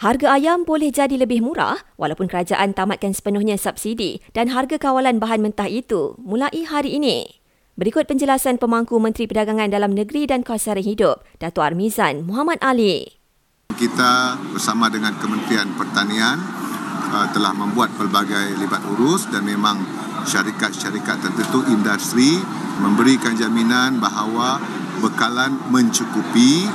Harga ayam boleh jadi lebih murah walaupun kerajaan tamatkan sepenuhnya subsidi dan harga kawalan bahan mentah itu mulai hari ini. Berikut penjelasan pemangku Menteri Perdagangan Dalam Negeri dan Kawasan Hidup, Datuk Armizan Muhammad Ali. Kita bersama dengan Kementerian Pertanian uh, telah membuat pelbagai libat urus dan memang syarikat-syarikat tertentu industri memberikan jaminan bahawa bekalan mencukupi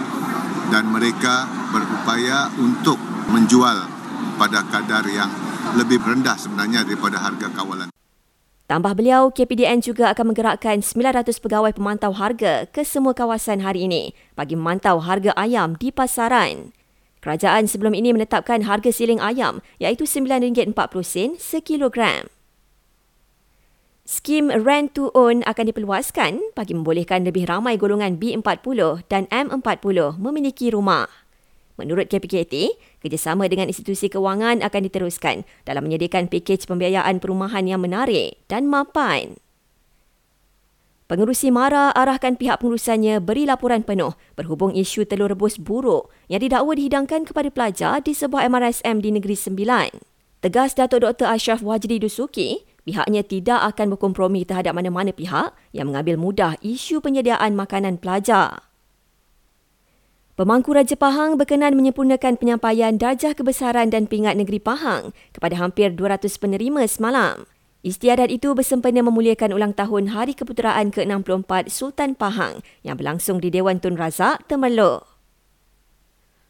dan mereka berupaya untuk menjual pada kadar yang lebih rendah sebenarnya daripada harga kawalan. Tambah beliau, KPDN juga akan menggerakkan 900 pegawai pemantau harga ke semua kawasan hari ini bagi memantau harga ayam di pasaran. Kerajaan sebelum ini menetapkan harga siling ayam iaitu RM9.40 sekilogram. Skim Rent to Own akan diperluaskan bagi membolehkan lebih ramai golongan B40 dan M40 memiliki rumah. Menurut KPKT, kerjasama dengan institusi kewangan akan diteruskan dalam menyediakan pakej pembiayaan perumahan yang menarik dan mapan. Pengerusi MARA arahkan pihak pengurusannya beri laporan penuh berhubung isu telur rebus buruk yang didakwa dihidangkan kepada pelajar di sebuah MRSM di Negeri Sembilan. Tegas Datuk Dr. Ashraf Wajdi Dusuki, pihaknya tidak akan berkompromi terhadap mana-mana pihak yang mengambil mudah isu penyediaan makanan pelajar. Pemangku Raja Pahang berkenan menyempurnakan penyampaian darjah kebesaran dan pingat negeri Pahang kepada hampir 200 penerima semalam. Istiadat itu bersempena memuliakan ulang tahun Hari Keputeraan ke-64 Sultan Pahang yang berlangsung di Dewan Tun Razak, Temerloh.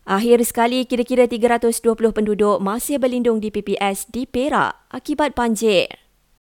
Akhir sekali, kira-kira 320 penduduk masih berlindung di PPS di Perak akibat banjir.